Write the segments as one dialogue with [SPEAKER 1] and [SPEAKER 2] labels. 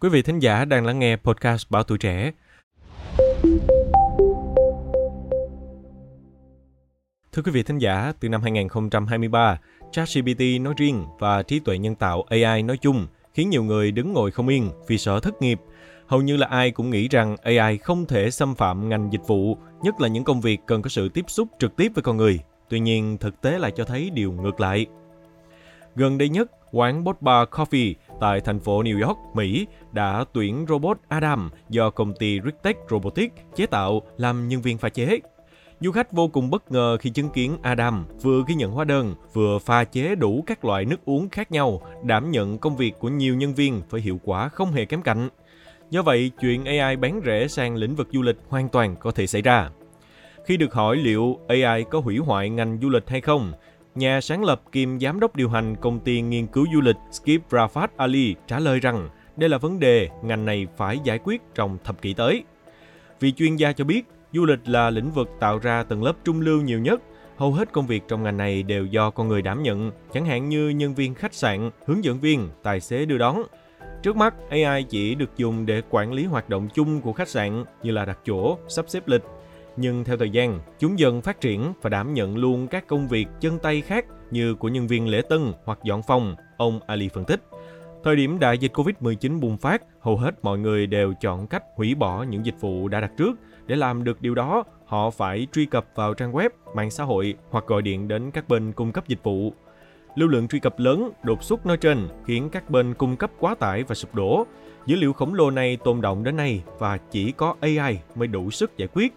[SPEAKER 1] Quý vị thính giả đang lắng nghe podcast Báo Tuổi Trẻ. Thưa quý vị thính giả, từ năm 2023, ChatGPT nói riêng và trí tuệ nhân tạo AI nói chung khiến nhiều người đứng ngồi không yên vì sợ thất nghiệp. Hầu như là ai cũng nghĩ rằng AI không thể xâm phạm ngành dịch vụ, nhất là những công việc cần có sự tiếp xúc trực tiếp với con người. Tuy nhiên, thực tế lại cho thấy điều ngược lại. Gần đây nhất, quán Bot Bar Coffee tại thành phố New York, Mỹ đã tuyển robot Adam do công ty Rigtech Robotics chế tạo làm nhân viên pha chế. Du khách vô cùng bất ngờ khi chứng kiến Adam vừa ghi nhận hóa đơn, vừa pha chế đủ các loại nước uống khác nhau, đảm nhận công việc của nhiều nhân viên với hiệu quả không hề kém cạnh. Do vậy, chuyện AI bán rẻ sang lĩnh vực du lịch hoàn toàn có thể xảy ra. Khi được hỏi liệu AI có hủy hoại ngành du lịch hay không, nhà sáng lập kiêm giám đốc điều hành công ty nghiên cứu du lịch Skip Rafat Ali trả lời rằng đây là vấn đề ngành này phải giải quyết trong thập kỷ tới. Vì chuyên gia cho biết, du lịch là lĩnh vực tạo ra tầng lớp trung lưu nhiều nhất. Hầu hết công việc trong ngành này đều do con người đảm nhận, chẳng hạn như nhân viên khách sạn, hướng dẫn viên, tài xế đưa đón. Trước mắt, AI chỉ được dùng để quản lý hoạt động chung của khách sạn như là đặt chỗ, sắp xếp lịch, nhưng theo thời gian, chúng dần phát triển và đảm nhận luôn các công việc chân tay khác như của nhân viên lễ tân hoặc dọn phòng, ông Ali phân tích. Thời điểm đại dịch Covid-19 bùng phát, hầu hết mọi người đều chọn cách hủy bỏ những dịch vụ đã đặt trước. Để làm được điều đó, họ phải truy cập vào trang web, mạng xã hội hoặc gọi điện đến các bên cung cấp dịch vụ. Lưu lượng truy cập lớn, đột xuất nói trên khiến các bên cung cấp quá tải và sụp đổ. Dữ liệu khổng lồ này tồn động đến nay và chỉ có AI mới đủ sức giải quyết.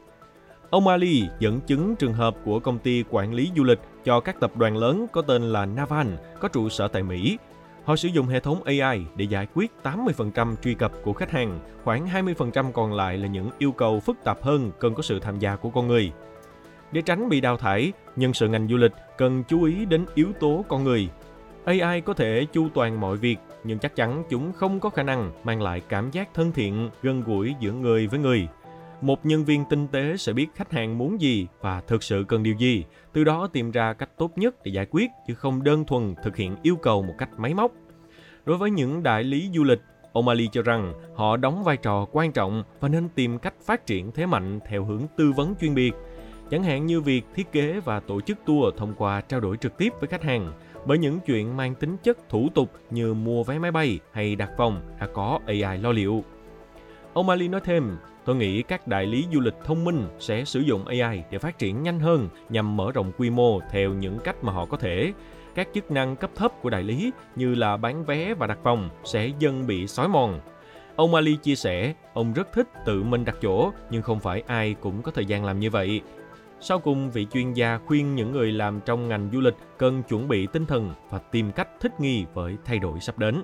[SPEAKER 1] Ông Ali dẫn chứng trường hợp của công ty quản lý du lịch cho các tập đoàn lớn có tên là Navan, có trụ sở tại Mỹ. Họ sử dụng hệ thống AI để giải quyết 80% truy cập của khách hàng, khoảng 20% còn lại là những yêu cầu phức tạp hơn cần có sự tham gia của con người. Để tránh bị đào thải, nhân sự ngành du lịch cần chú ý đến yếu tố con người. AI có thể chu toàn mọi việc, nhưng chắc chắn chúng không có khả năng mang lại cảm giác thân thiện, gần gũi giữa người với người một nhân viên tinh tế sẽ biết khách hàng muốn gì và thực sự cần điều gì, từ đó tìm ra cách tốt nhất để giải quyết chứ không đơn thuần thực hiện yêu cầu một cách máy móc. Đối với những đại lý du lịch, O'Malley cho rằng họ đóng vai trò quan trọng và nên tìm cách phát triển thế mạnh theo hướng tư vấn chuyên biệt, chẳng hạn như việc thiết kế và tổ chức tour thông qua trao đổi trực tiếp với khách hàng, bởi những chuyện mang tính chất thủ tục như mua vé máy bay hay đặt phòng đã có AI lo liệu. Ông Ali nói thêm, Tôi nghĩ các đại lý du lịch thông minh sẽ sử dụng AI để phát triển nhanh hơn nhằm mở rộng quy mô theo những cách mà họ có thể. Các chức năng cấp thấp của đại lý như là bán vé và đặt phòng sẽ dần bị xói mòn. Ông Ali chia sẻ, ông rất thích tự mình đặt chỗ nhưng không phải ai cũng có thời gian làm như vậy. Sau cùng, vị chuyên gia khuyên những người làm trong ngành du lịch cần chuẩn bị tinh thần và tìm cách thích nghi với thay đổi sắp đến.